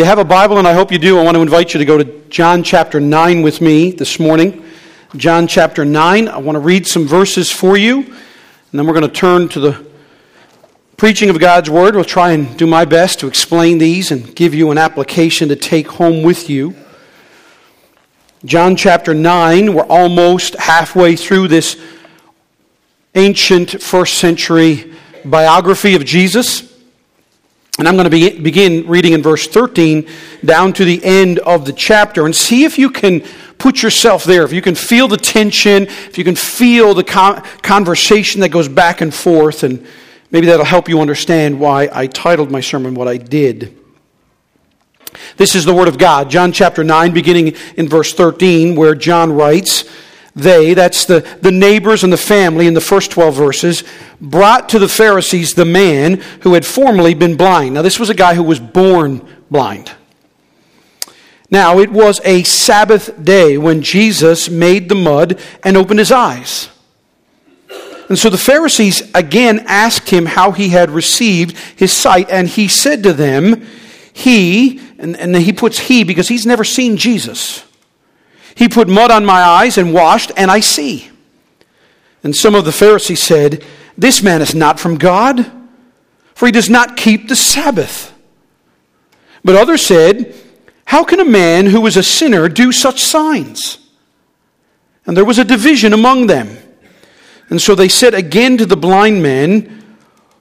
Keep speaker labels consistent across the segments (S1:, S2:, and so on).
S1: you have a Bible, and I hope you do, I want to invite you to go to John chapter 9 with me this morning. John chapter 9. I want to read some verses for you, and then we're going to turn to the preaching of God's Word. We'll try and do my best to explain these and give you an application to take home with you. John chapter 9, we're almost halfway through this ancient first century biography of Jesus. And I'm going to be, begin reading in verse 13 down to the end of the chapter and see if you can put yourself there, if you can feel the tension, if you can feel the con- conversation that goes back and forth, and maybe that'll help you understand why I titled my sermon what I did. This is the Word of God, John chapter 9, beginning in verse 13, where John writes, they, that's the, the neighbors and the family in the first 12 verses, brought to the Pharisees the man who had formerly been blind. Now, this was a guy who was born blind. Now, it was a Sabbath day when Jesus made the mud and opened his eyes. And so the Pharisees again asked him how he had received his sight, and he said to them, He, and, and he puts he because he's never seen Jesus. He put mud on my eyes and washed, and I see. And some of the Pharisees said, This man is not from God, for he does not keep the Sabbath. But others said, How can a man who is a sinner do such signs? And there was a division among them. And so they said again to the blind man,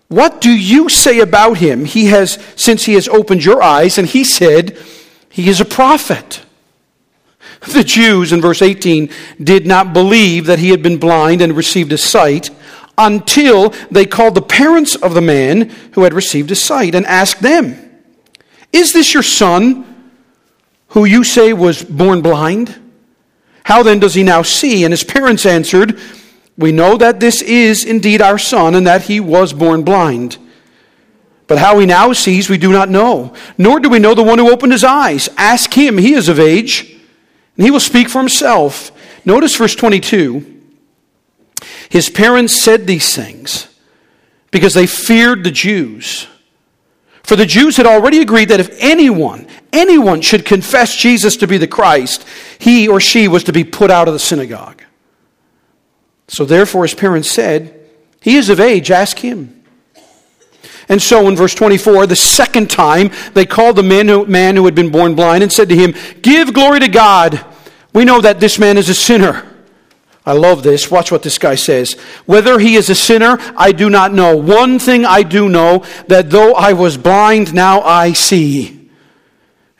S1: What do you say about him? He has, since he has opened your eyes, and he said, He is a prophet. The Jews, in verse 18, did not believe that he had been blind and received his sight until they called the parents of the man who had received his sight and asked them, Is this your son who you say was born blind? How then does he now see? And his parents answered, We know that this is indeed our son and that he was born blind. But how he now sees, we do not know, nor do we know the one who opened his eyes. Ask him, he is of age and he will speak for himself. Notice verse 22. His parents said these things because they feared the Jews. For the Jews had already agreed that if anyone, anyone should confess Jesus to be the Christ, he or she was to be put out of the synagogue. So therefore his parents said, He is of age, ask him. And so in verse 24, the second time, they called the man who, man who had been born blind and said to him, Give glory to God. We know that this man is a sinner. I love this. Watch what this guy says. Whether he is a sinner, I do not know. One thing I do know that though I was blind, now I see.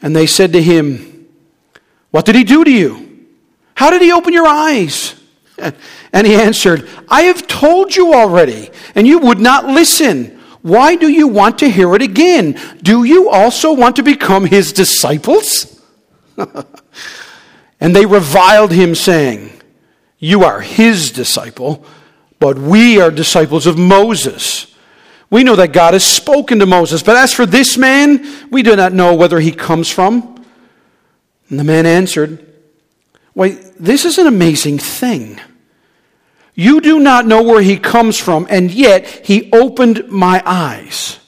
S1: And they said to him, What did he do to you? How did he open your eyes? And he answered, I have told you already, and you would not listen. Why do you want to hear it again? Do you also want to become his disciples? And they reviled him, saying, You are his disciple, but we are disciples of Moses. We know that God has spoken to Moses, but as for this man, we do not know whether he comes from. And the man answered, Why, this is an amazing thing. You do not know where he comes from, and yet he opened my eyes.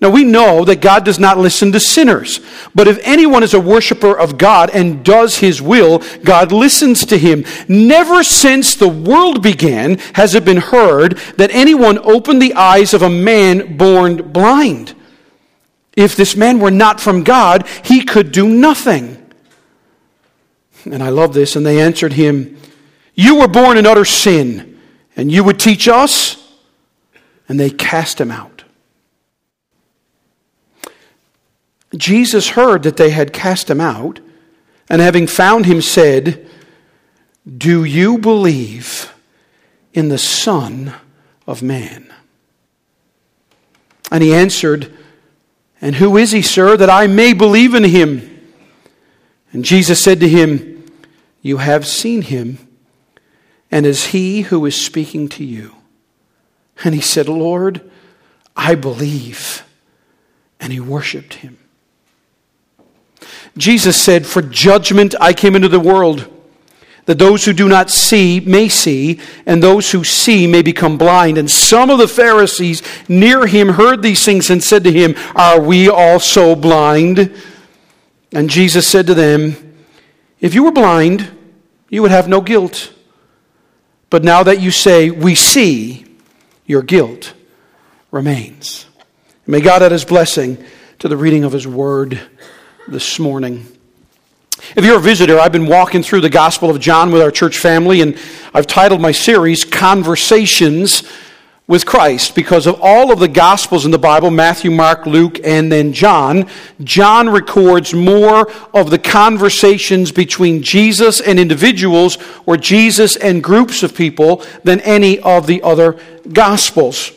S1: Now we know that God does not listen to sinners. But if anyone is a worshiper of God and does his will, God listens to him. Never since the world began has it been heard that anyone opened the eyes of a man born blind. If this man were not from God, he could do nothing. And I love this. And they answered him, You were born in utter sin, and you would teach us? And they cast him out. Jesus heard that they had cast him out, and having found him, said, Do you believe in the Son of Man? And he answered, And who is he, sir, that I may believe in him? And Jesus said to him, You have seen him, and is he who is speaking to you. And he said, Lord, I believe. And he worshiped him. Jesus said, For judgment I came into the world, that those who do not see may see, and those who see may become blind. And some of the Pharisees near him heard these things and said to him, Are we also blind? And Jesus said to them, If you were blind, you would have no guilt. But now that you say, We see, your guilt remains. May God add his blessing to the reading of his word this morning. If you're a visitor, I've been walking through the Gospel of John with our church family, and I've titled my series Conversations with Christ because of all of the Gospels in the Bible Matthew, Mark, Luke, and then John. John records more of the conversations between Jesus and individuals or Jesus and groups of people than any of the other Gospels.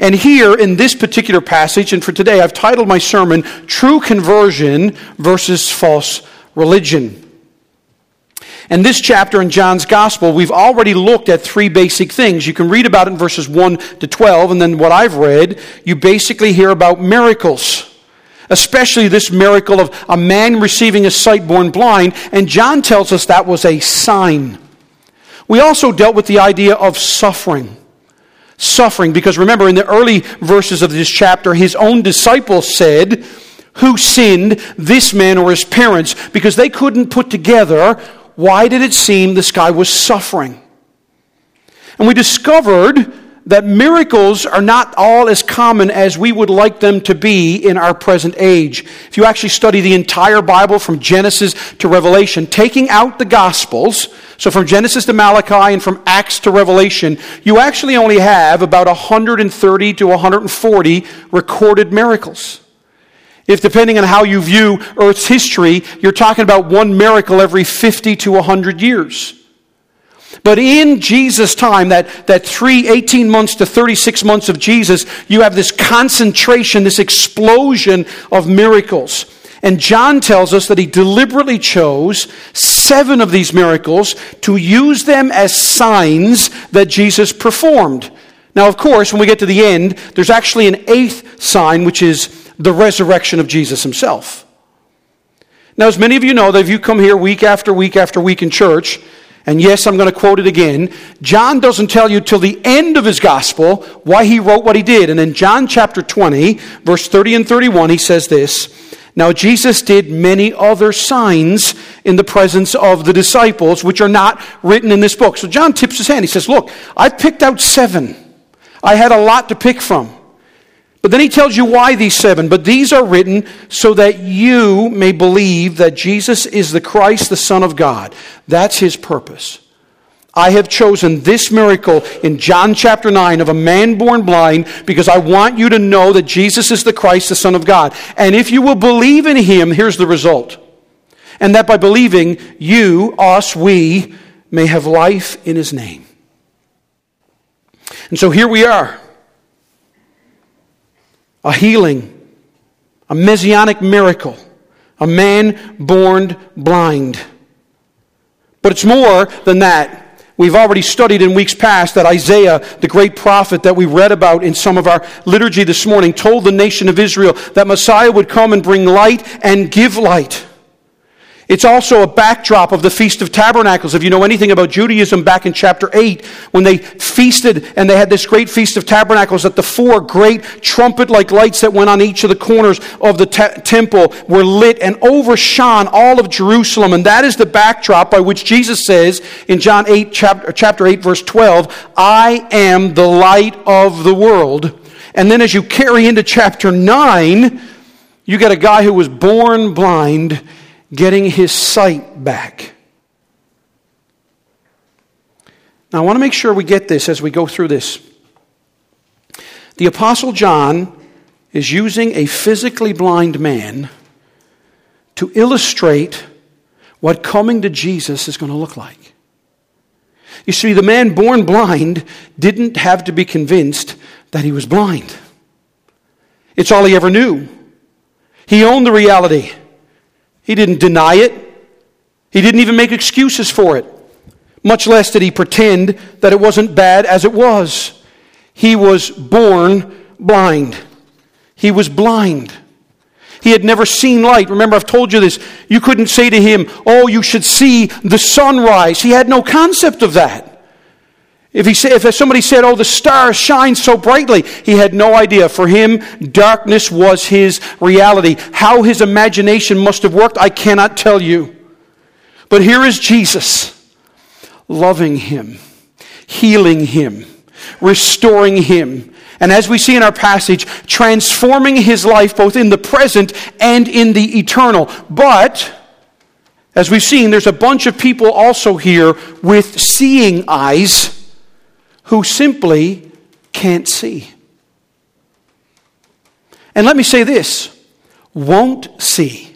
S1: And here in this particular passage, and for today, I've titled my sermon True Conversion versus False Religion. And this chapter in John's Gospel, we've already looked at three basic things. You can read about it in verses 1 to 12, and then what I've read, you basically hear about miracles. Especially this miracle of a man receiving a sight born blind, and John tells us that was a sign. We also dealt with the idea of suffering. Suffering, because remember, in the early verses of this chapter, his own disciples said, Who sinned, this man or his parents? Because they couldn't put together why did it seem this guy was suffering? And we discovered that miracles are not all as common as we would like them to be in our present age. If you actually study the entire Bible from Genesis to Revelation, taking out the Gospels, so from Genesis to Malachi and from Acts to Revelation, you actually only have about 130 to 140 recorded miracles. If, depending on how you view Earth's history, you're talking about one miracle every 50 to 100 years. But in Jesus' time, that, that three, 18 months to 36 months of Jesus, you have this concentration, this explosion of miracles. And John tells us that he deliberately chose seven of these miracles to use them as signs that Jesus performed. Now, of course, when we get to the end, there's actually an eighth sign, which is the resurrection of Jesus himself. Now, as many of you know, that if you come here week after week after week in church, and yes, I'm going to quote it again, John doesn't tell you till the end of his gospel why he wrote what he did. And in John chapter 20, verse 30 and 31, he says this Now Jesus did many other signs in the presence of the disciples, which are not written in this book. So John tips his hand. He says, Look, I picked out seven. I had a lot to pick from. But then he tells you why these seven. But these are written so that you may believe that Jesus is the Christ, the Son of God. That's his purpose. I have chosen this miracle in John chapter 9 of a man born blind because I want you to know that Jesus is the Christ, the Son of God. And if you will believe in him, here's the result. And that by believing, you, us, we, may have life in his name. And so here we are a healing, a messianic miracle, a man born blind. But it's more than that. We've already studied in weeks past that Isaiah, the great prophet that we read about in some of our liturgy this morning, told the nation of Israel that Messiah would come and bring light and give light. It's also a backdrop of the Feast of Tabernacles. If you know anything about Judaism back in chapter 8, when they feasted and they had this great Feast of Tabernacles, that the four great trumpet like lights that went on each of the corners of the te- temple were lit and overshone all of Jerusalem. And that is the backdrop by which Jesus says in John 8, chapter, chapter 8, verse 12, I am the light of the world. And then as you carry into chapter 9, you get a guy who was born blind getting his sight back. Now, I want to make sure we get this as we go through this. The Apostle John is using a physically blind man to illustrate what coming to Jesus is going to look like. You see, the man born blind didn't have to be convinced that he was blind. It's all he ever knew. He owned the reality. He didn't deny it. He didn't even make excuses for it. Much less did he pretend that it wasn't bad as it was. He was born blind. He was blind. He had never seen light. Remember, I've told you this. You couldn't say to him, Oh, you should see the sunrise. He had no concept of that. If, he said, if somebody said, Oh, the stars shine so brightly, he had no idea. For him, darkness was his reality. How his imagination must have worked, I cannot tell you. But here is Jesus, loving him, healing him, restoring him. And as we see in our passage, transforming his life both in the present and in the eternal. But, as we've seen, there's a bunch of people also here with seeing eyes who simply can't see. And let me say this won't see.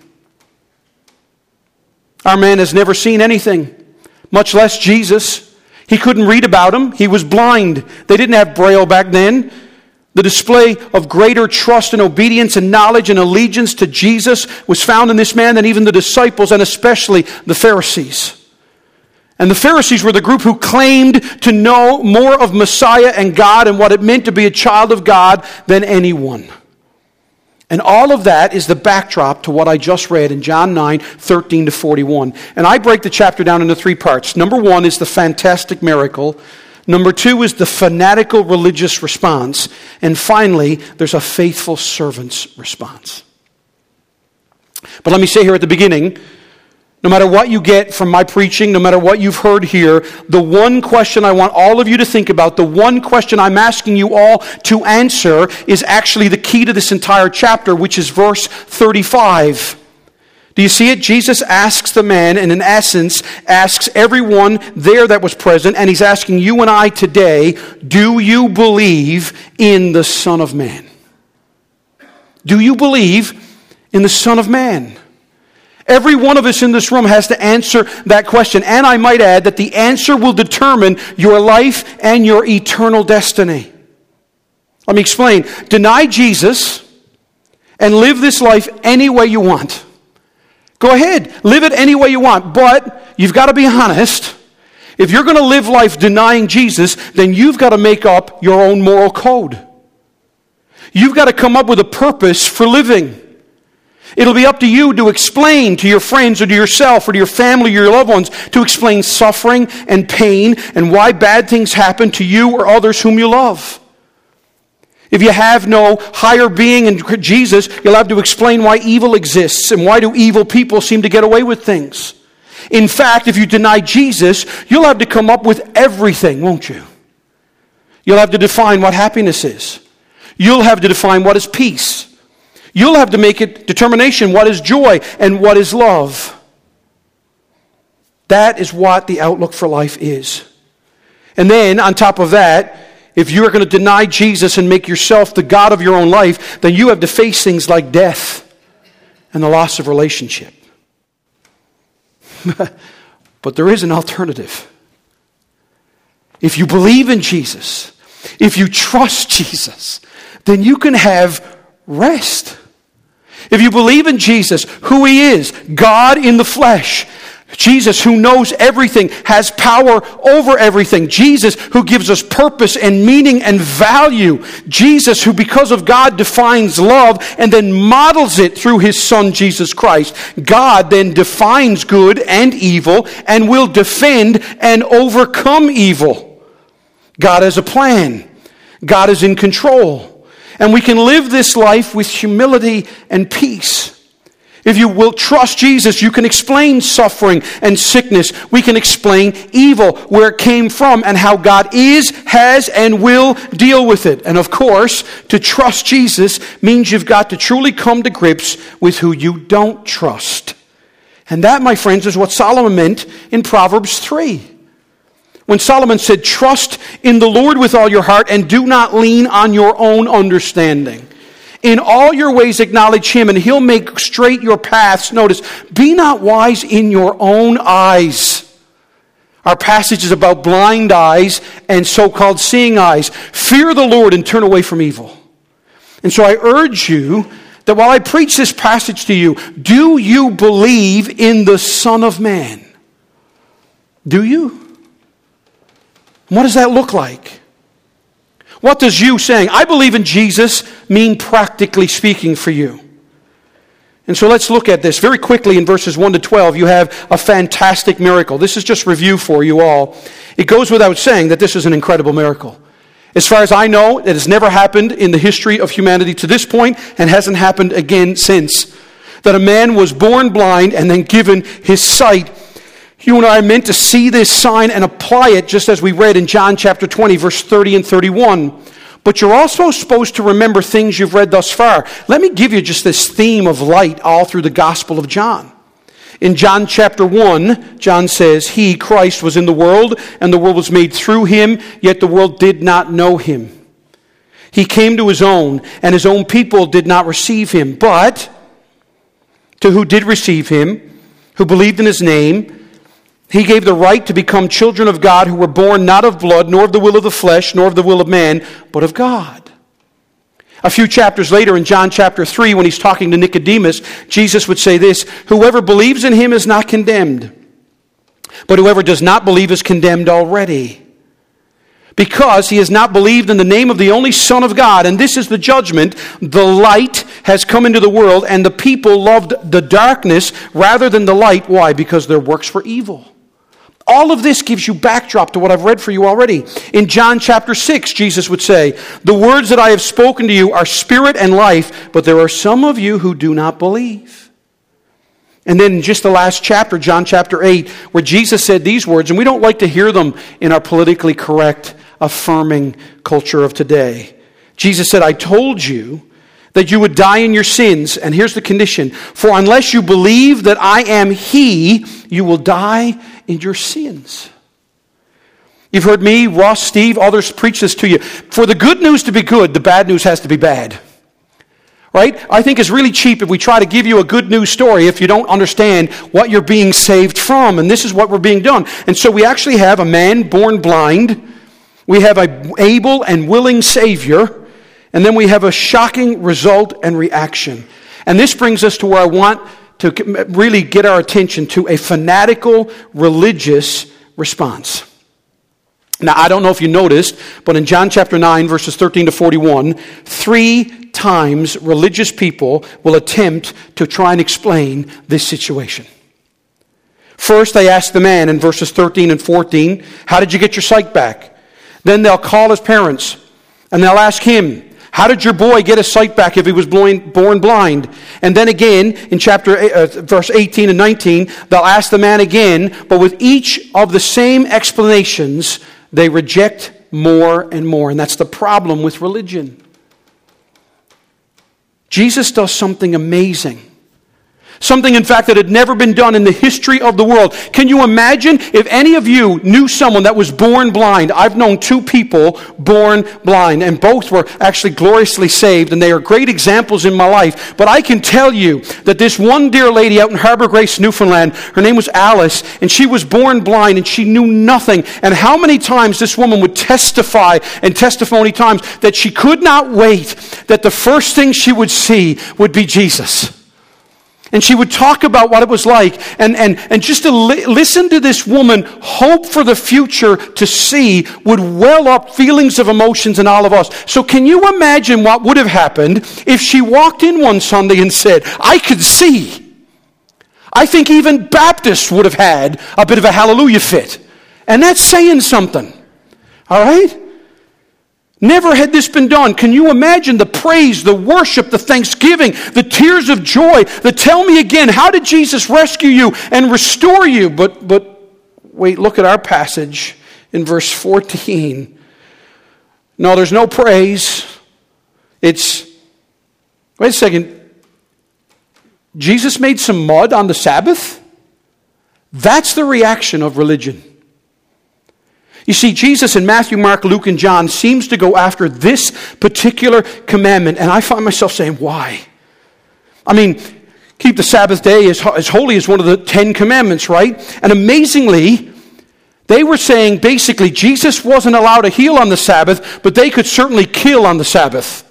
S1: Our man has never seen anything, much less Jesus. He couldn't read about him. He was blind. They didn't have Braille back then. The display of greater trust and obedience and knowledge and allegiance to Jesus was found in this man than even the disciples and especially the Pharisees. And the Pharisees were the group who claimed to know more of Messiah and God and what it meant to be a child of God than anyone. And all of that is the backdrop to what I just read in John 9, 13 to 41. And I break the chapter down into three parts. Number one is the fantastic miracle. Number two is the fanatical religious response. And finally, there's a faithful servant's response. But let me say here at the beginning no matter what you get from my preaching, no matter what you've heard here, the one question I want all of you to think about, the one question I'm asking you all to answer is actually the key to this entire chapter, which is verse 35. Do you see it? Jesus asks the man, and in essence, asks everyone there that was present, and he's asking you and I today, do you believe in the Son of Man? Do you believe in the Son of Man? Every one of us in this room has to answer that question. And I might add that the answer will determine your life and your eternal destiny. Let me explain. Deny Jesus and live this life any way you want. Go ahead, live it any way you want, but you've got to be honest. If you're going to live life denying Jesus, then you've got to make up your own moral code. You've got to come up with a purpose for living. It'll be up to you to explain to your friends or to yourself or to your family or your loved ones to explain suffering and pain and why bad things happen to you or others whom you love. If you have no higher being in Jesus, you'll have to explain why evil exists and why do evil people seem to get away with things. In fact, if you deny Jesus, you'll have to come up with everything, won't you? You'll have to define what happiness is. You'll have to define what is peace. You'll have to make a determination what is joy and what is love. That is what the outlook for life is. And then, on top of that, if you are going to deny Jesus and make yourself the God of your own life, then you have to face things like death and the loss of relationship. but there is an alternative. If you believe in Jesus, if you trust Jesus, then you can have rest. If you believe in Jesus, who He is, God in the flesh, Jesus who knows everything, has power over everything. Jesus who gives us purpose and meaning and value. Jesus who, because of God, defines love and then models it through His Son, Jesus Christ. God then defines good and evil and will defend and overcome evil. God has a plan. God is in control. And we can live this life with humility and peace. If you will trust Jesus, you can explain suffering and sickness. We can explain evil, where it came from, and how God is, has, and will deal with it. And of course, to trust Jesus means you've got to truly come to grips with who you don't trust. And that, my friends, is what Solomon meant in Proverbs 3. When Solomon said, Trust in the Lord with all your heart and do not lean on your own understanding. In all your ways acknowledge him, and he'll make straight your paths. Notice, be not wise in your own eyes. Our passage is about blind eyes and so called seeing eyes. Fear the Lord and turn away from evil. And so I urge you that while I preach this passage to you, do you believe in the Son of Man? Do you? What does that look like? What does you saying, I believe in Jesus, mean practically speaking for you? And so let's look at this very quickly in verses 1 to 12. You have a fantastic miracle. This is just review for you all. It goes without saying that this is an incredible miracle. As far as I know, it has never happened in the history of humanity to this point and hasn't happened again since. That a man was born blind and then given his sight. You and I are meant to see this sign and apply it just as we read in John chapter 20, verse 30 and 31. But you're also supposed to remember things you've read thus far. Let me give you just this theme of light all through the Gospel of John. In John chapter 1, John says, He, Christ, was in the world, and the world was made through him, yet the world did not know him. He came to his own, and his own people did not receive him. But to who did receive him, who believed in his name, he gave the right to become children of God who were born not of blood, nor of the will of the flesh, nor of the will of man, but of God. A few chapters later, in John chapter 3, when he's talking to Nicodemus, Jesus would say this Whoever believes in him is not condemned, but whoever does not believe is condemned already. Because he has not believed in the name of the only Son of God. And this is the judgment. The light has come into the world, and the people loved the darkness rather than the light. Why? Because their works were evil. All of this gives you backdrop to what I've read for you already. In John chapter 6, Jesus would say, The words that I have spoken to you are spirit and life, but there are some of you who do not believe. And then just the last chapter, John chapter 8, where Jesus said these words, and we don't like to hear them in our politically correct, affirming culture of today. Jesus said, I told you that you would die in your sins. And here's the condition For unless you believe that I am He, you will die in your sins. You've heard me, Ross, Steve, others preach this to you. For the good news to be good, the bad news has to be bad. Right? I think it's really cheap if we try to give you a good news story if you don't understand what you're being saved from. And this is what we're being done. And so we actually have a man born blind. We have a able and willing Savior. And then we have a shocking result and reaction. And this brings us to where I want to really get our attention to a fanatical religious response. Now, I don't know if you noticed, but in John chapter 9, verses 13 to 41, three times religious people will attempt to try and explain this situation. First, they ask the man in verses 13 and 14, How did you get your sight back? Then they'll call his parents and they'll ask him, how did your boy get his sight back if he was born blind? And then again, in chapter uh, verse 18 and 19, they'll ask the man again, but with each of the same explanations, they reject more and more. And that's the problem with religion. Jesus does something amazing. Something, in fact, that had never been done in the history of the world. Can you imagine if any of you knew someone that was born blind? I've known two people born blind, and both were actually gloriously saved, and they are great examples in my life. But I can tell you that this one dear lady out in Harbor Grace, Newfoundland, her name was Alice, and she was born blind, and she knew nothing. And how many times this woman would testify and testimony times that she could not wait that the first thing she would see would be Jesus. And she would talk about what it was like. And, and, and just to li- listen to this woman hope for the future to see would well up feelings of emotions in all of us. So, can you imagine what would have happened if she walked in one Sunday and said, I could see? I think even Baptists would have had a bit of a hallelujah fit. And that's saying something. All right? Never had this been done. Can you imagine the praise, the worship, the thanksgiving, the tears of joy, the tell me again, how did Jesus rescue you and restore you? But, but wait, look at our passage in verse 14. No, there's no praise. It's, wait a second. Jesus made some mud on the Sabbath? That's the reaction of religion. You see, Jesus in Matthew, Mark, Luke, and John seems to go after this particular commandment, and I find myself saying, why? I mean, keep the Sabbath day as, as holy as one of the Ten Commandments, right? And amazingly, they were saying basically Jesus wasn't allowed to heal on the Sabbath, but they could certainly kill on the Sabbath.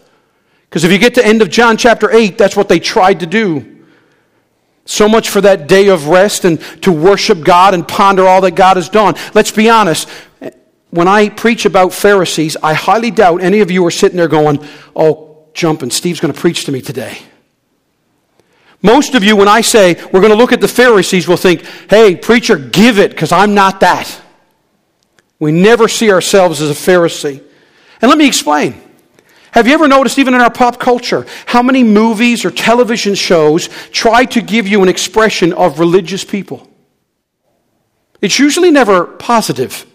S1: Because if you get to end of John chapter 8, that's what they tried to do. So much for that day of rest and to worship God and ponder all that God has done. Let's be honest. When I preach about Pharisees, I highly doubt any of you are sitting there going, Oh, jumping, Steve's going to preach to me today. Most of you, when I say we're going to look at the Pharisees, will think, hey, preacher, give it, because I'm not that. We never see ourselves as a Pharisee. And let me explain. Have you ever noticed, even in our pop culture, how many movies or television shows try to give you an expression of religious people? It's usually never positive.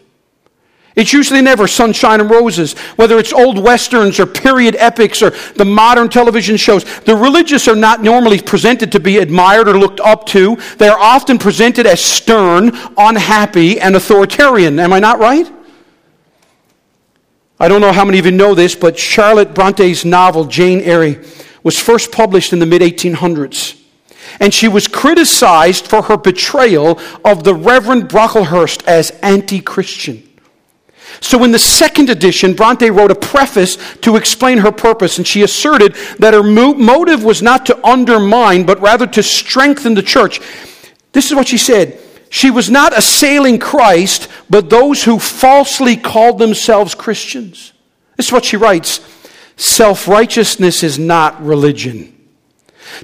S1: It's usually never sunshine and roses, whether it's old westerns or period epics or the modern television shows. The religious are not normally presented to be admired or looked up to. They are often presented as stern, unhappy, and authoritarian. Am I not right? I don't know how many of you know this, but Charlotte Bronte's novel, Jane Eyre, was first published in the mid 1800s. And she was criticized for her betrayal of the Reverend Brocklehurst as anti Christian. So, in the second edition, Bronte wrote a preface to explain her purpose, and she asserted that her mo- motive was not to undermine, but rather to strengthen the church. This is what she said She was not assailing Christ, but those who falsely called themselves Christians. This is what she writes Self righteousness is not religion.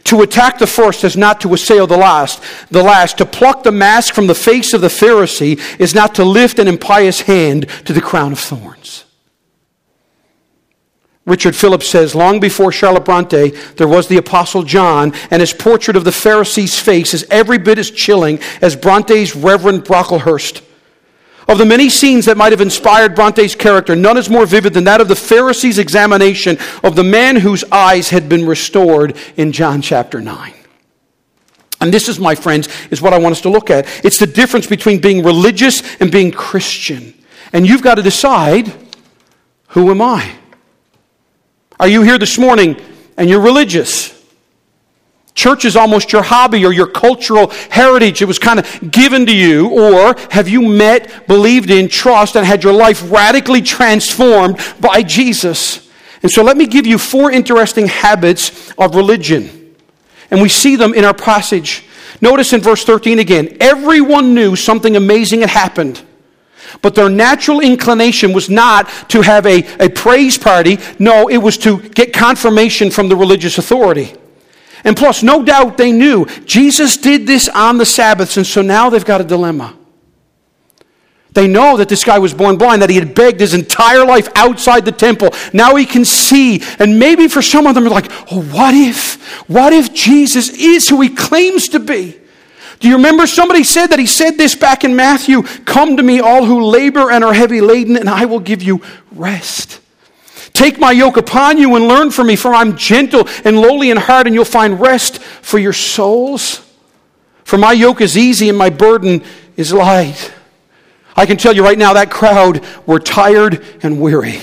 S1: To attack the first is not to assail the last. The last, to pluck the mask from the face of the Pharisee is not to lift an impious hand to the crown of thorns. Richard Phillips says, long before Charlotte Bronte, there was the Apostle John, and his portrait of the Pharisee's face is every bit as chilling as Bronte's Reverend Brocklehurst. Of the many scenes that might have inspired Bronte's character, none is more vivid than that of the Pharisee's examination of the man whose eyes had been restored in John chapter 9. And this is, my friends, is what I want us to look at. It's the difference between being religious and being Christian. And you've got to decide who am I? Are you here this morning and you're religious? Church is almost your hobby or your cultural heritage. It was kind of given to you. Or have you met, believed in, trust, and had your life radically transformed by Jesus? And so let me give you four interesting habits of religion. And we see them in our passage. Notice in verse 13 again everyone knew something amazing had happened. But their natural inclination was not to have a, a praise party. No, it was to get confirmation from the religious authority. And plus, no doubt they knew Jesus did this on the Sabbaths, and so now they've got a dilemma. They know that this guy was born blind, that he had begged his entire life outside the temple. Now he can see. And maybe for some of them, they're like, oh, what if? What if Jesus is who he claims to be? Do you remember somebody said that he said this back in Matthew? Come to me, all who labor and are heavy laden, and I will give you rest. Take my yoke upon you and learn from me, for I'm gentle and lowly in heart, and you'll find rest for your souls. For my yoke is easy and my burden is light. I can tell you right now, that crowd were tired and weary.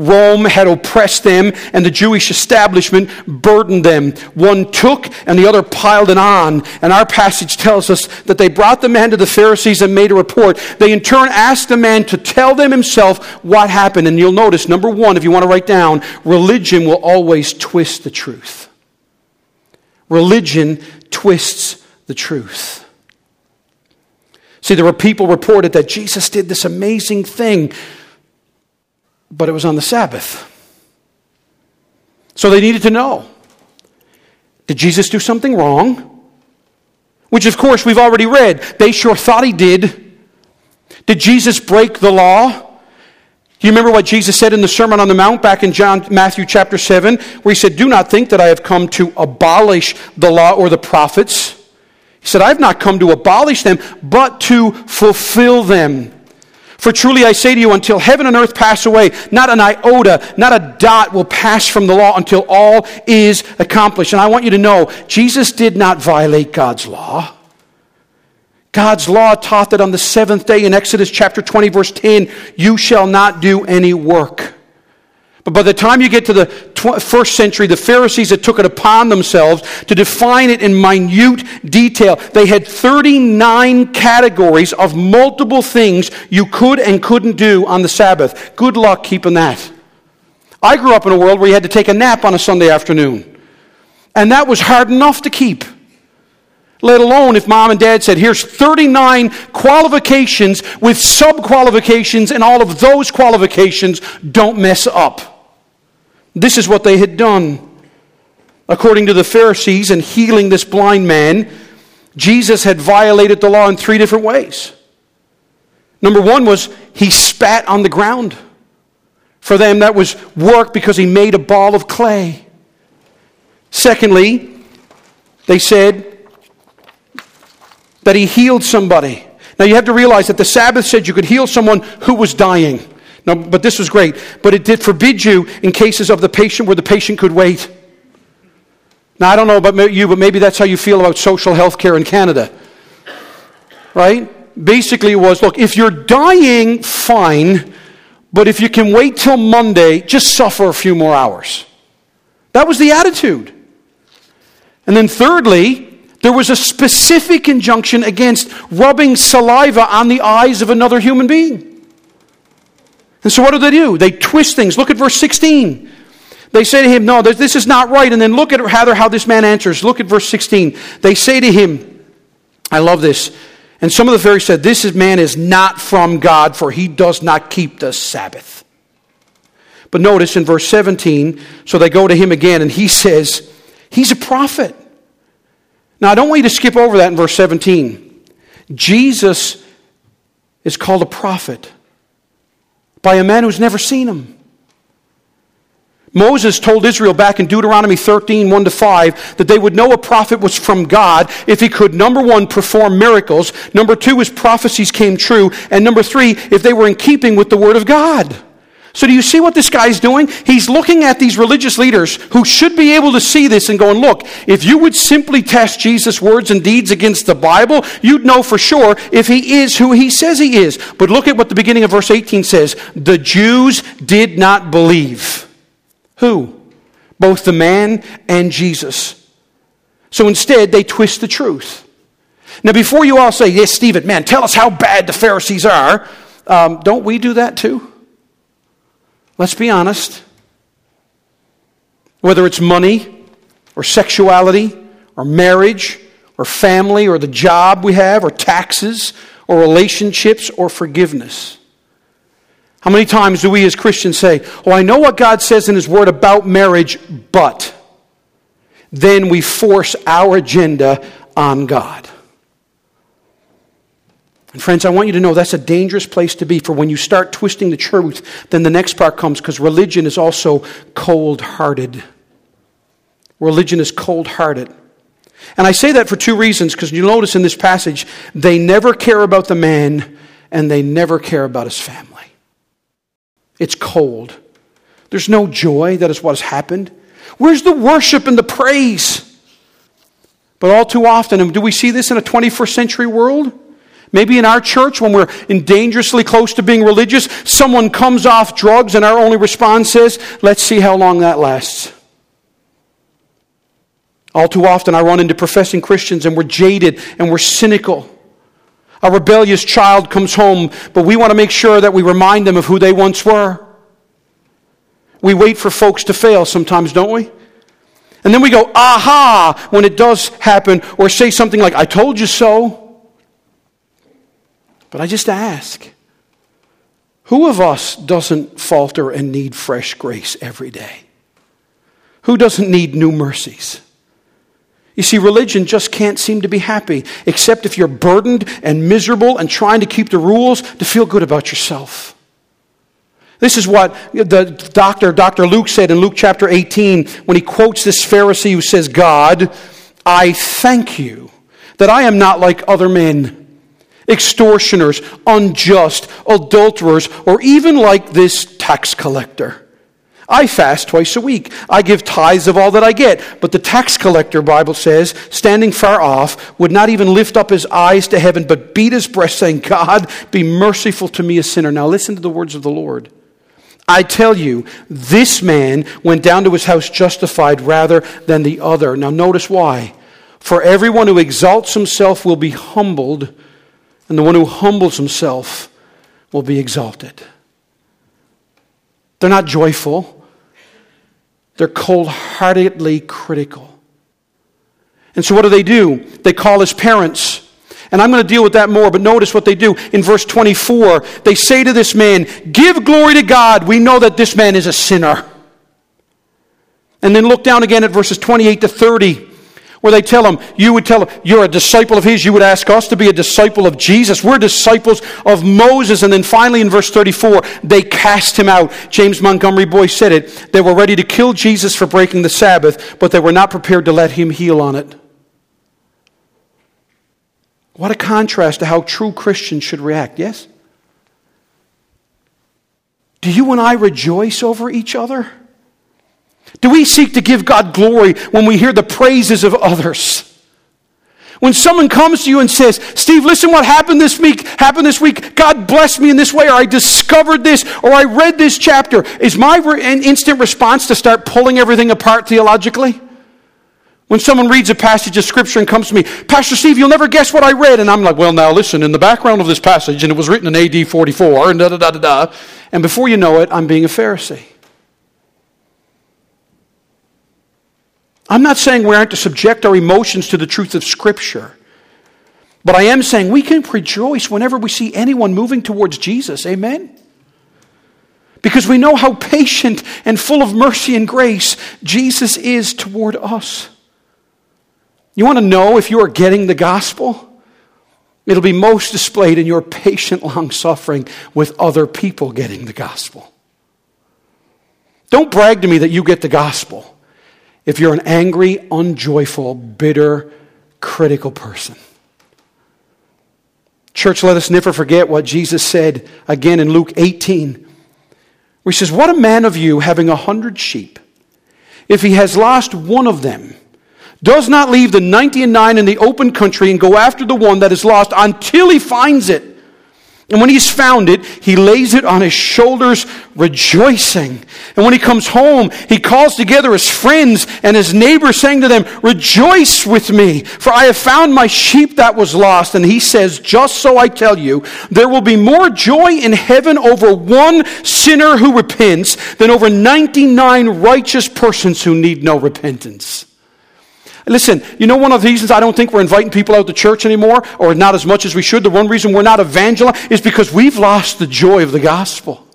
S1: Rome had oppressed them, and the Jewish establishment burdened them. One took, and the other piled it on. And our passage tells us that they brought the man to the Pharisees and made a report. They in turn asked the man to tell them himself what happened. And you'll notice, number one, if you want to write down, religion will always twist the truth. Religion twists the truth. See, there were people reported that Jesus did this amazing thing but it was on the Sabbath. So they needed to know did Jesus do something wrong? Which, of course, we've already read. They sure thought he did. Did Jesus break the law? Do you remember what Jesus said in the Sermon on the Mount back in John, Matthew chapter 7, where he said, Do not think that I have come to abolish the law or the prophets. He said, I've not come to abolish them, but to fulfill them. For truly I say to you, until heaven and earth pass away, not an iota, not a dot will pass from the law until all is accomplished. And I want you to know, Jesus did not violate God's law. God's law taught that on the seventh day in Exodus chapter 20, verse 10, you shall not do any work. But by the time you get to the first century, the Pharisees had took it upon themselves to define it in minute detail. They had 39 categories of multiple things you could and couldn't do on the Sabbath. Good luck keeping that. I grew up in a world where you had to take a nap on a Sunday afternoon. And that was hard enough to keep. Let alone if mom and dad said, here's 39 qualifications with sub qualifications, and all of those qualifications don't mess up. This is what they had done. According to the Pharisees, in healing this blind man, Jesus had violated the law in three different ways. Number one was he spat on the ground. For them, that was work because he made a ball of clay. Secondly, they said that he healed somebody. Now you have to realize that the Sabbath said you could heal someone who was dying. Now, but this was great. But it did forbid you in cases of the patient where the patient could wait. Now I don't know about you, but maybe that's how you feel about social health care in Canada. Right? Basically, it was look, if you're dying, fine, but if you can wait till Monday, just suffer a few more hours. That was the attitude. And then, thirdly, there was a specific injunction against rubbing saliva on the eyes of another human being. And so, what do they do? They twist things. Look at verse 16. They say to him, No, this is not right. And then look at rather how this man answers. Look at verse 16. They say to him, I love this. And some of the Pharisees said, This man is not from God, for he does not keep the Sabbath. But notice in verse 17, so they go to him again, and he says, He's a prophet. Now, I don't want you to skip over that in verse 17. Jesus is called a prophet by a man who's never seen him. Moses told Israel back in Deuteronomy 13, 1 to 5, that they would know a prophet was from God if he could, number one, perform miracles, number two, his prophecies came true, and number three, if they were in keeping with the word of God. So, do you see what this guy's doing? He's looking at these religious leaders who should be able to see this and going, Look, if you would simply test Jesus' words and deeds against the Bible, you'd know for sure if he is who he says he is. But look at what the beginning of verse 18 says The Jews did not believe. Who? Both the man and Jesus. So instead, they twist the truth. Now, before you all say, Yes, Stephen, man, tell us how bad the Pharisees are, um, don't we do that too? Let's be honest. Whether it's money or sexuality or marriage or family or the job we have or taxes or relationships or forgiveness. How many times do we as Christians say, Oh, I know what God says in His Word about marriage, but then we force our agenda on God? And friends, I want you to know that's a dangerous place to be for when you start twisting the truth, then the next part comes because religion is also cold hearted. Religion is cold hearted. And I say that for two reasons because you notice in this passage, they never care about the man and they never care about his family. It's cold. There's no joy. That is what has happened. Where's the worship and the praise? But all too often, and do we see this in a 21st century world? Maybe in our church, when we're dangerously close to being religious, someone comes off drugs, and our only response is, let's see how long that lasts. All too often, I run into professing Christians, and we're jaded and we're cynical. A rebellious child comes home, but we want to make sure that we remind them of who they once were. We wait for folks to fail sometimes, don't we? And then we go, aha, when it does happen, or say something like, I told you so. But I just ask who of us doesn't falter and need fresh grace every day? Who doesn't need new mercies? You see, religion just can't seem to be happy, except if you're burdened and miserable and trying to keep the rules to feel good about yourself. This is what the doctor, Dr. Luke, said in Luke chapter 18 when he quotes this Pharisee who says, God, I thank you that I am not like other men, extortioners, unjust, adulterers, or even like this tax collector. I fast twice a week. I give tithes of all that I get. But the tax collector, Bible says, standing far off, would not even lift up his eyes to heaven, but beat his breast, saying, God, be merciful to me, a sinner. Now listen to the words of the Lord. I tell you, this man went down to his house justified rather than the other. Now notice why. For everyone who exalts himself will be humbled, and the one who humbles himself will be exalted. They're not joyful. They're cold heartedly critical. And so, what do they do? They call his parents. And I'm going to deal with that more, but notice what they do. In verse 24, they say to this man, Give glory to God. We know that this man is a sinner. And then look down again at verses 28 to 30 where they tell him, you would tell him, you're a disciple of his. You would ask us to be a disciple of Jesus. We're disciples of Moses. And then finally in verse 34, they cast him out. James Montgomery Boice said it. They were ready to kill Jesus for breaking the Sabbath, but they were not prepared to let him heal on it. What a contrast to how true Christians should react, yes? Do you and I rejoice over each other? Do we seek to give God glory when we hear the praises of others? When someone comes to you and says, Steve, listen what happened this week, happened this week. God blessed me in this way, or I discovered this, or I read this chapter. Is my re- instant response to start pulling everything apart theologically? When someone reads a passage of scripture and comes to me, Pastor Steve, you'll never guess what I read. And I'm like, well, now listen, in the background of this passage, and it was written in AD 44, and da da da da da. And before you know it, I'm being a Pharisee. I'm not saying we aren't to subject our emotions to the truth of Scripture. But I am saying we can rejoice whenever we see anyone moving towards Jesus. Amen? Because we know how patient and full of mercy and grace Jesus is toward us. You want to know if you are getting the gospel? It'll be most displayed in your patient long suffering with other people getting the gospel. Don't brag to me that you get the gospel if you're an angry, unjoyful, bitter, critical person. Church, let us never forget what Jesus said again in Luke 18, where he says, What a man of you having a hundred sheep, if he has lost one of them, does not leave the ninety and nine in the open country and go after the one that is lost until he finds it. And when he's found it, he lays it on his shoulders, rejoicing. And when he comes home, he calls together his friends and his neighbors, saying to them, Rejoice with me, for I have found my sheep that was lost. And he says, Just so I tell you, there will be more joy in heaven over one sinner who repents than over 99 righteous persons who need no repentance. Listen, you know one of the reasons I don't think we're inviting people out to church anymore, or not as much as we should, the one reason we're not evangelizing is because we've lost the joy of the gospel.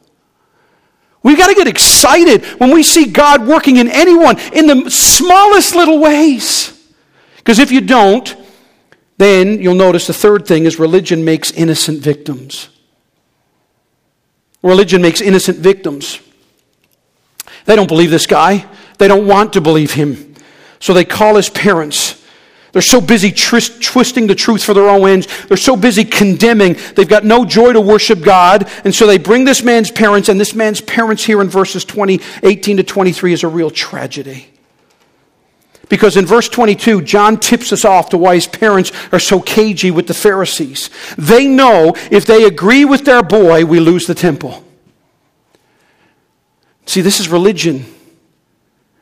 S1: We've got to get excited when we see God working in anyone in the smallest little ways. Because if you don't, then you'll notice the third thing is religion makes innocent victims. Religion makes innocent victims. They don't believe this guy. They don't want to believe him. So they call his parents. They're so busy twist, twisting the truth for their own ends. They're so busy condemning. They've got no joy to worship God. And so they bring this man's parents, and this man's parents here in verses 20, 18 to 23 is a real tragedy. Because in verse 22, John tips us off to why his parents are so cagey with the Pharisees. They know if they agree with their boy, we lose the temple. See, this is religion.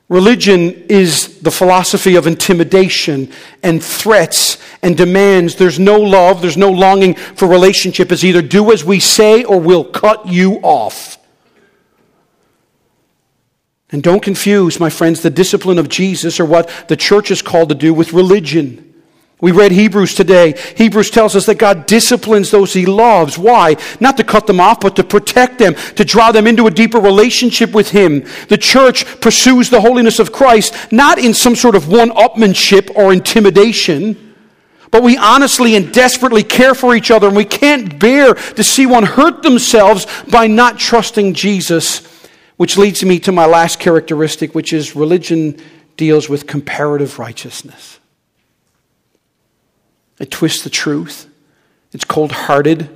S1: Religion is the philosophy of intimidation and threats and demands. There's no love, there's no longing for relationship. It's either do as we say or we'll cut you off. And don't confuse, my friends, the discipline of Jesus or what the church is called to do with religion. We read Hebrews today. Hebrews tells us that God disciplines those he loves. Why? Not to cut them off, but to protect them, to draw them into a deeper relationship with him. The church pursues the holiness of Christ, not in some sort of one upmanship or intimidation, but we honestly and desperately care for each other, and we can't bear to see one hurt themselves by not trusting Jesus. Which leads me to my last characteristic, which is religion deals with comparative righteousness. It twists the truth. It's cold hearted.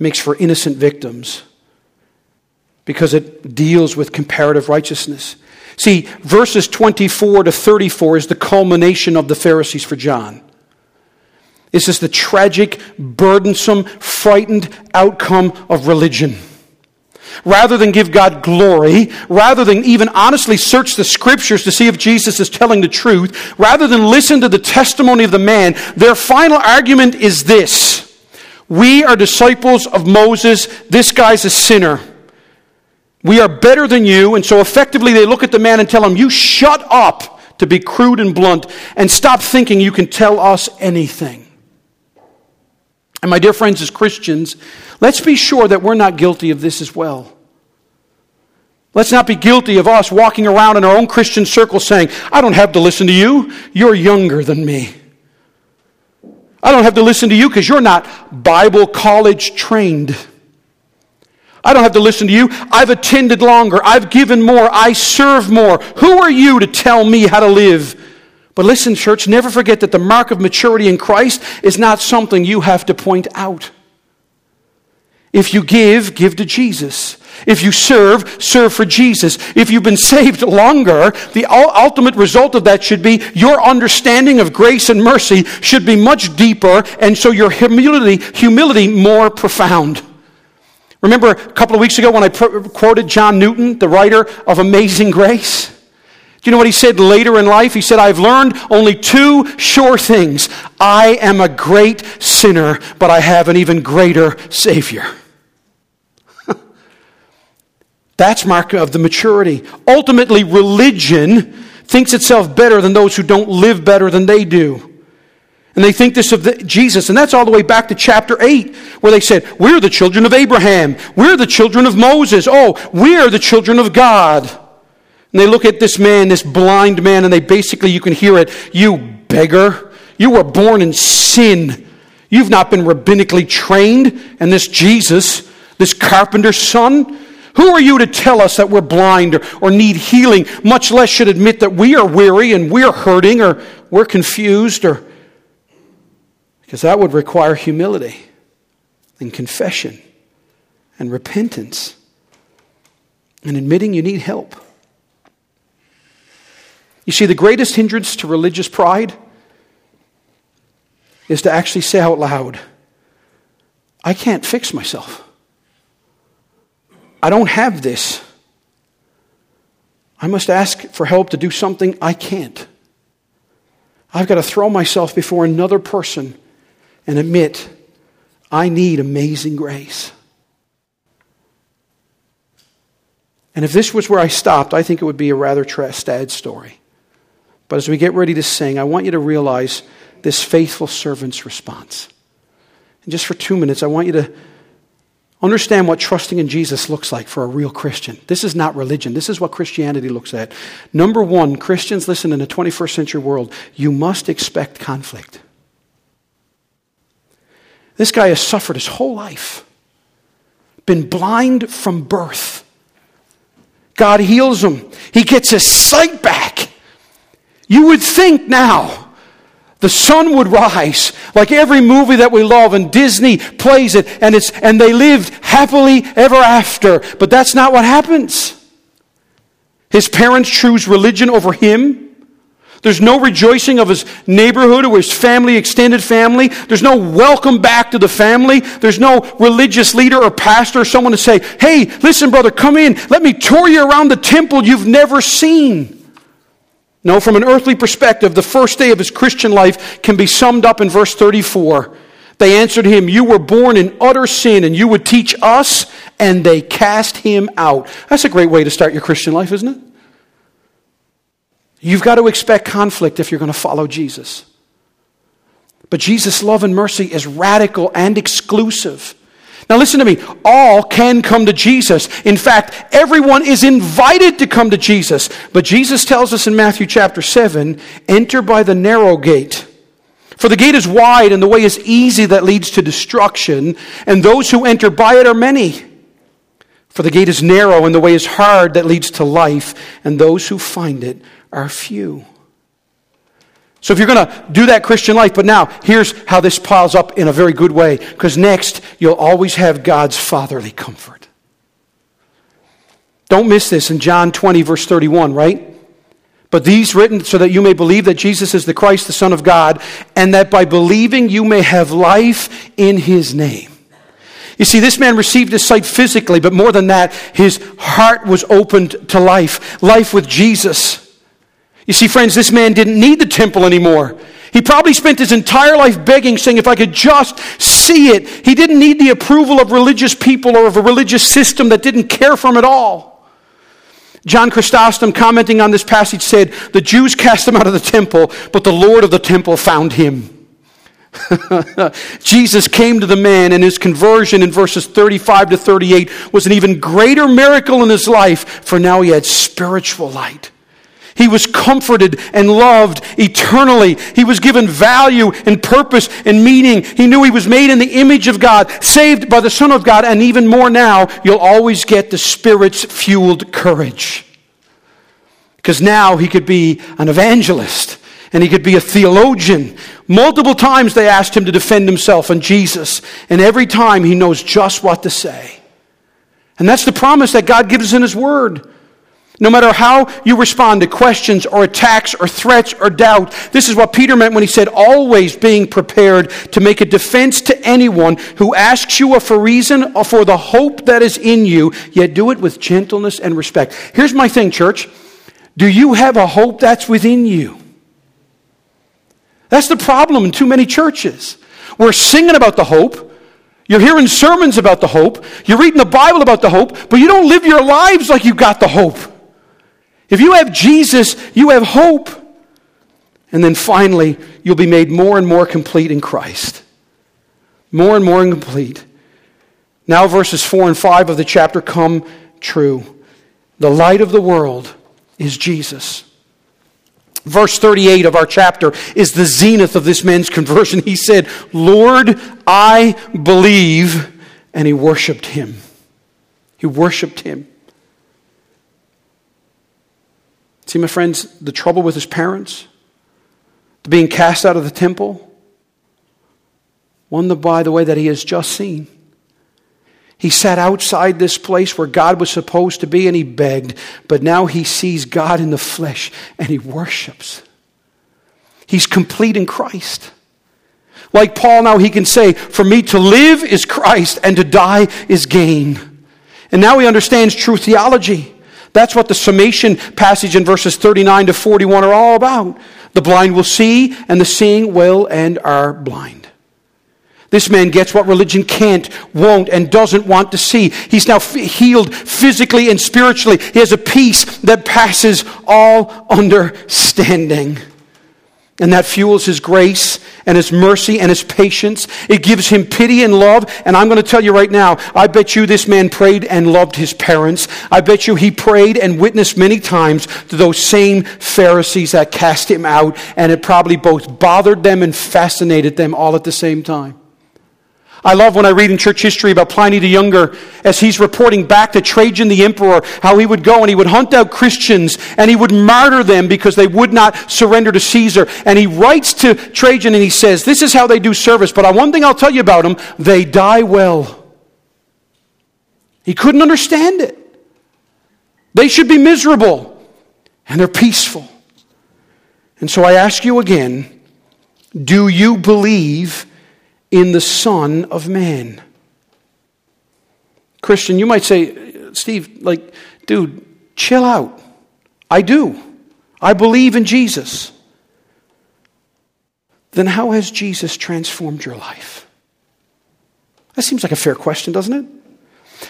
S1: Makes for innocent victims because it deals with comparative righteousness. See, verses 24 to 34 is the culmination of the Pharisees for John. This is the tragic, burdensome, frightened outcome of religion rather than give God glory, rather than even honestly search the scriptures to see if Jesus is telling the truth, rather than listen to the testimony of the man, their final argument is this We are disciples of Moses, this guy's a sinner. We are better than you. And so effectively they look at the man and tell him, You shut up, to be crude and blunt, and stop thinking you can tell us anything. And my dear friends, as Christians, let's be sure that we're not guilty of this as well. Let's not be guilty of us walking around in our own Christian circles saying, I don't have to listen to you. You're younger than me. I don't have to listen to you because you're not Bible college trained. I don't have to listen to you. I've attended longer. I've given more. I serve more. Who are you to tell me how to live? But listen, church, never forget that the mark of maturity in Christ is not something you have to point out. If you give, give to Jesus. If you serve, serve for Jesus. If you've been saved longer, the ultimate result of that should be your understanding of grace and mercy should be much deeper, and so your humility, humility more profound. Remember a couple of weeks ago when I quoted John Newton, the writer of Amazing Grace? Do you know what he said later in life? He said, I've learned only two sure things. I am a great sinner, but I have an even greater Savior. That's mark of the maturity. Ultimately, religion thinks itself better than those who don't live better than they do. And they think this of the, Jesus. And that's all the way back to chapter 8, where they said, We're the children of Abraham. We're the children of Moses. Oh, we're the children of God. And they look at this man, this blind man, and they basically, you can hear it, You beggar. You were born in sin. You've not been rabbinically trained. And this Jesus, this carpenter's son, who are you to tell us that we're blind or, or need healing, much less should admit that we are weary and we're hurting or we're confused or because that would require humility and confession and repentance and admitting you need help. You see, the greatest hindrance to religious pride is to actually say out loud, I can't fix myself. I don't have this. I must ask for help to do something I can't. I've got to throw myself before another person and admit, I need amazing grace. And if this was where I stopped, I think it would be a rather sad story. But as we get ready to sing, I want you to realize this faithful servant's response. And just for two minutes, I want you to understand what trusting in Jesus looks like for a real Christian. This is not religion, this is what Christianity looks at. Number one, Christians, listen, in the 21st century world, you must expect conflict. This guy has suffered his whole life, been blind from birth. God heals him, he gets his sight back. You would think now the sun would rise like every movie that we love and Disney plays it and it's and they lived happily ever after but that's not what happens his parents choose religion over him there's no rejoicing of his neighborhood or his family, extended family. There's no welcome back to the family. There's no religious leader or pastor or someone to say, hey, listen, brother, come in. Let me tour you around the temple you've never seen. No, from an earthly perspective, the first day of his Christian life can be summed up in verse 34. They answered him, You were born in utter sin, and you would teach us, and they cast him out. That's a great way to start your Christian life, isn't it? You've got to expect conflict if you're going to follow Jesus. But Jesus' love and mercy is radical and exclusive. Now, listen to me. All can come to Jesus. In fact, everyone is invited to come to Jesus. But Jesus tells us in Matthew chapter 7 enter by the narrow gate. For the gate is wide and the way is easy that leads to destruction, and those who enter by it are many. For the gate is narrow and the way is hard that leads to life, and those who find it are few. So if you're going to do that Christian life, but now here's how this piles up in a very good way, because next you'll always have God's fatherly comfort. Don't miss this in John 20, verse 31, right? But these written so that you may believe that Jesus is the Christ, the Son of God, and that by believing you may have life in his name. You see, this man received his sight physically, but more than that, his heart was opened to life, life with Jesus. You see, friends, this man didn't need the temple anymore. He probably spent his entire life begging, saying, If I could just see it. He didn't need the approval of religious people or of a religious system that didn't care for him at all. John Chrysostom, commenting on this passage, said, The Jews cast him out of the temple, but the Lord of the temple found him. Jesus came to the man, and his conversion in verses 35 to 38 was an even greater miracle in his life, for now he had spiritual light. He was comforted and loved eternally. He was given value and purpose and meaning. He knew he was made in the image of God, saved by the Son of God, and even more now, you'll always get the Spirit's fueled courage. Because now he could be an evangelist and he could be a theologian. Multiple times they asked him to defend himself and Jesus, and every time he knows just what to say. And that's the promise that God gives in his word. No matter how you respond to questions or attacks or threats or doubt, this is what Peter meant when he said, always being prepared to make a defense to anyone who asks you for reason or for the hope that is in you, yet do it with gentleness and respect. Here's my thing, church. Do you have a hope that's within you? That's the problem in too many churches. We're singing about the hope. You're hearing sermons about the hope. You're reading the Bible about the hope, but you don't live your lives like you've got the hope. If you have Jesus, you have hope. And then finally, you'll be made more and more complete in Christ. More and more complete. Now, verses 4 and 5 of the chapter come true. The light of the world is Jesus. Verse 38 of our chapter is the zenith of this man's conversion. He said, Lord, I believe. And he worshiped him. He worshiped him. See, my friends, the trouble with his parents, the being cast out of the temple, one, by the way, that he has just seen. He sat outside this place where God was supposed to be and he begged, but now he sees God in the flesh and he worships. He's complete in Christ. Like Paul, now he can say, For me to live is Christ and to die is gain. And now he understands true theology. That's what the summation passage in verses 39 to 41 are all about. The blind will see, and the seeing will and are blind. This man gets what religion can't, won't, and doesn't want to see. He's now f- healed physically and spiritually. He has a peace that passes all understanding. And that fuels his grace and his mercy and his patience. It gives him pity and love. And I'm going to tell you right now, I bet you this man prayed and loved his parents. I bet you he prayed and witnessed many times to those same Pharisees that cast him out. And it probably both bothered them and fascinated them all at the same time. I love when I read in church history about Pliny the Younger as he's reporting back to Trajan the emperor how he would go and he would hunt out Christians and he would martyr them because they would not surrender to Caesar. And he writes to Trajan and he says, This is how they do service, but one thing I'll tell you about them they die well. He couldn't understand it. They should be miserable and they're peaceful. And so I ask you again do you believe? In the Son of Man. Christian, you might say, Steve, like, dude, chill out. I do. I believe in Jesus. Then how has Jesus transformed your life? That seems like a fair question, doesn't it?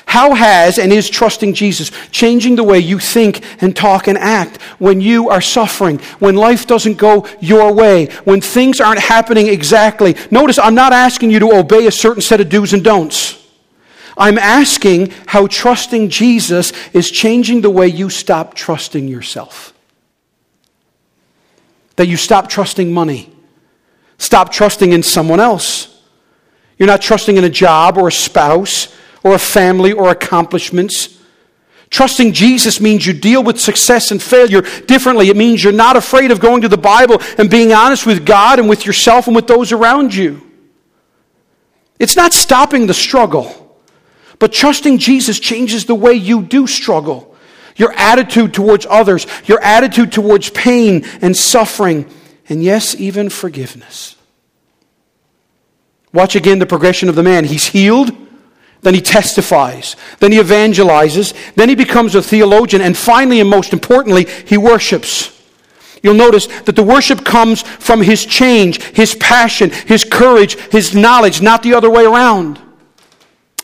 S1: How has and is trusting Jesus changing the way you think and talk and act when you are suffering, when life doesn't go your way, when things aren't happening exactly? Notice, I'm not asking you to obey a certain set of do's and don'ts. I'm asking how trusting Jesus is changing the way you stop trusting yourself. That you stop trusting money, stop trusting in someone else. You're not trusting in a job or a spouse or a family or accomplishments. Trusting Jesus means you deal with success and failure differently. It means you're not afraid of going to the Bible and being honest with God and with yourself and with those around you. It's not stopping the struggle, but trusting Jesus changes the way you do struggle. Your attitude towards others, your attitude towards pain and suffering, and yes, even forgiveness. Watch again the progression of the man. He's healed. Then he testifies. Then he evangelizes. Then he becomes a theologian. And finally, and most importantly, he worships. You'll notice that the worship comes from his change, his passion, his courage, his knowledge, not the other way around.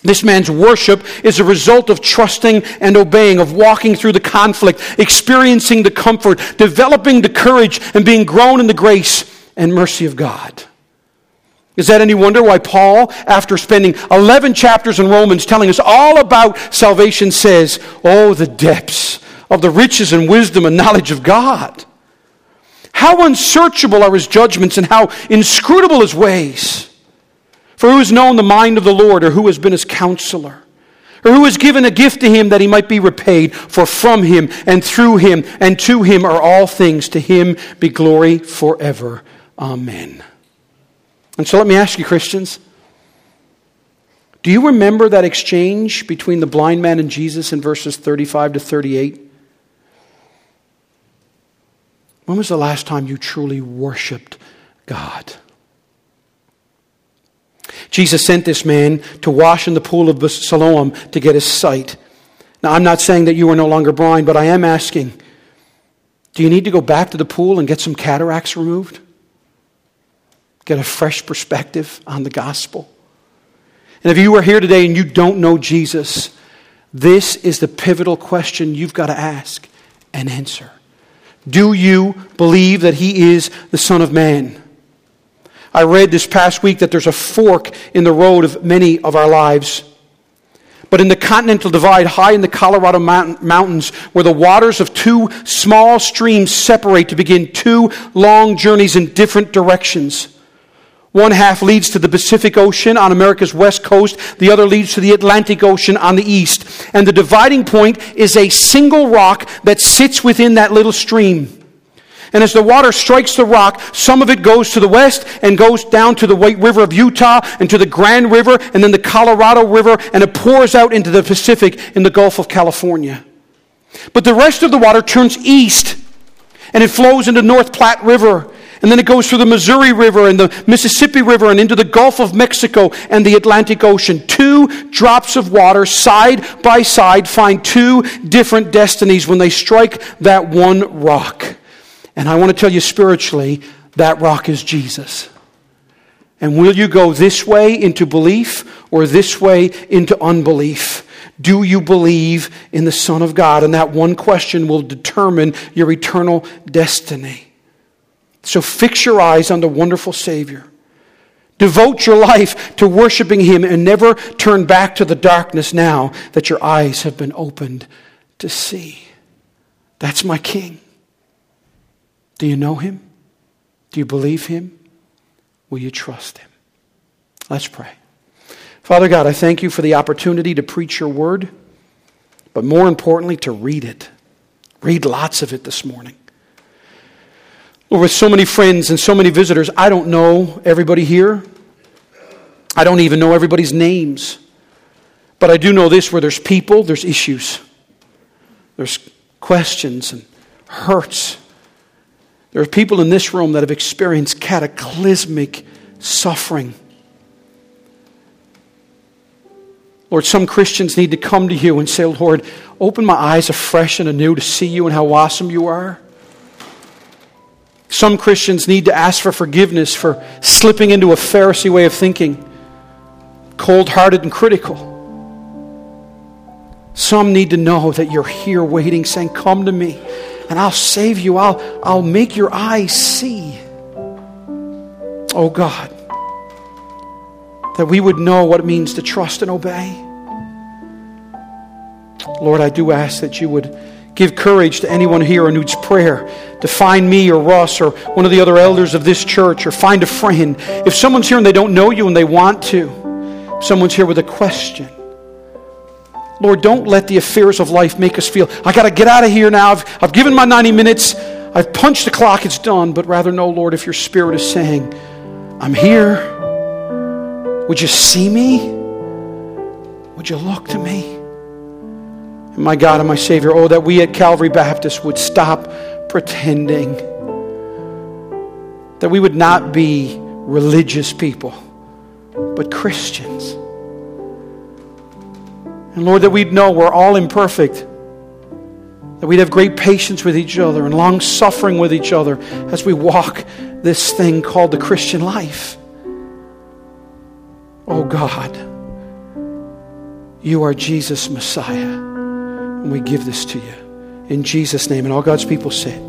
S1: This man's worship is a result of trusting and obeying, of walking through the conflict, experiencing the comfort, developing the courage, and being grown in the grace and mercy of God. Is that any wonder why Paul, after spending 11 chapters in Romans telling us all about salvation, says, Oh, the depths of the riches and wisdom and knowledge of God? How unsearchable are his judgments and how inscrutable his ways. For who has known the mind of the Lord, or who has been his counselor? Or who has given a gift to him that he might be repaid? For from him and through him and to him are all things. To him be glory forever. Amen. And so let me ask you, Christians, do you remember that exchange between the blind man and Jesus in verses 35 to 38? When was the last time you truly worshiped God? Jesus sent this man to wash in the pool of Siloam to get his sight. Now, I'm not saying that you are no longer blind, but I am asking do you need to go back to the pool and get some cataracts removed? Get a fresh perspective on the gospel? And if you are here today and you don't know Jesus, this is the pivotal question you've got to ask and answer. Do you believe that he is the Son of Man? I read this past week that there's a fork in the road of many of our lives. But in the continental divide, high in the Colorado mountains, where the waters of two small streams separate to begin two long journeys in different directions. One half leads to the Pacific Ocean on America's west coast, the other leads to the Atlantic Ocean on the east. And the dividing point is a single rock that sits within that little stream. And as the water strikes the rock, some of it goes to the west and goes down to the White River of Utah and to the Grand River and then the Colorado River and it pours out into the Pacific in the Gulf of California. But the rest of the water turns east and it flows into North Platte River. And then it goes through the Missouri River and the Mississippi River and into the Gulf of Mexico and the Atlantic Ocean. Two drops of water side by side find two different destinies when they strike that one rock. And I want to tell you spiritually, that rock is Jesus. And will you go this way into belief or this way into unbelief? Do you believe in the Son of God? And that one question will determine your eternal destiny. So fix your eyes on the wonderful Savior. Devote your life to worshiping Him and never turn back to the darkness now that your eyes have been opened to see. That's my King. Do you know him? Do you believe him? Will you trust him? Let's pray. Father God, I thank you for the opportunity to preach your word, but more importantly, to read it. Read lots of it this morning. Lord, with so many friends and so many visitors, I don't know everybody here. I don't even know everybody's names. But I do know this where there's people, there's issues, there's questions and hurts there are people in this room that have experienced cataclysmic suffering. Lord, some Christians need to come to you and say, Lord, open my eyes afresh and anew to see you and how awesome you are. Some Christians need to ask for forgiveness for slipping into a Pharisee way of thinking, cold hearted and critical. Some need to know that you're here waiting, saying, Come to me and I'll save you. I'll, I'll make your eyes see. Oh God, that we would know what it means to trust and obey. Lord, I do ask that you would give courage to anyone here who needs prayer to find me or Russ or one of the other elders of this church or find a friend. If someone's here and they don't know you and they want to, someone's here with a question, Lord, don't let the affairs of life make us feel, I got to get out of here now. I've, I've given my 90 minutes. I've punched the clock. It's done. But rather, no, Lord, if your spirit is saying, I'm here. Would you see me? Would you look to me? And my God and my Savior, oh, that we at Calvary Baptist would stop pretending. That we would not be religious people, but Christians. And Lord, that we'd know we're all imperfect. That we'd have great patience with each other and long suffering with each other as we walk this thing called the Christian life. Oh God, you are Jesus Messiah. And we give this to you. In Jesus' name. And all God's people said,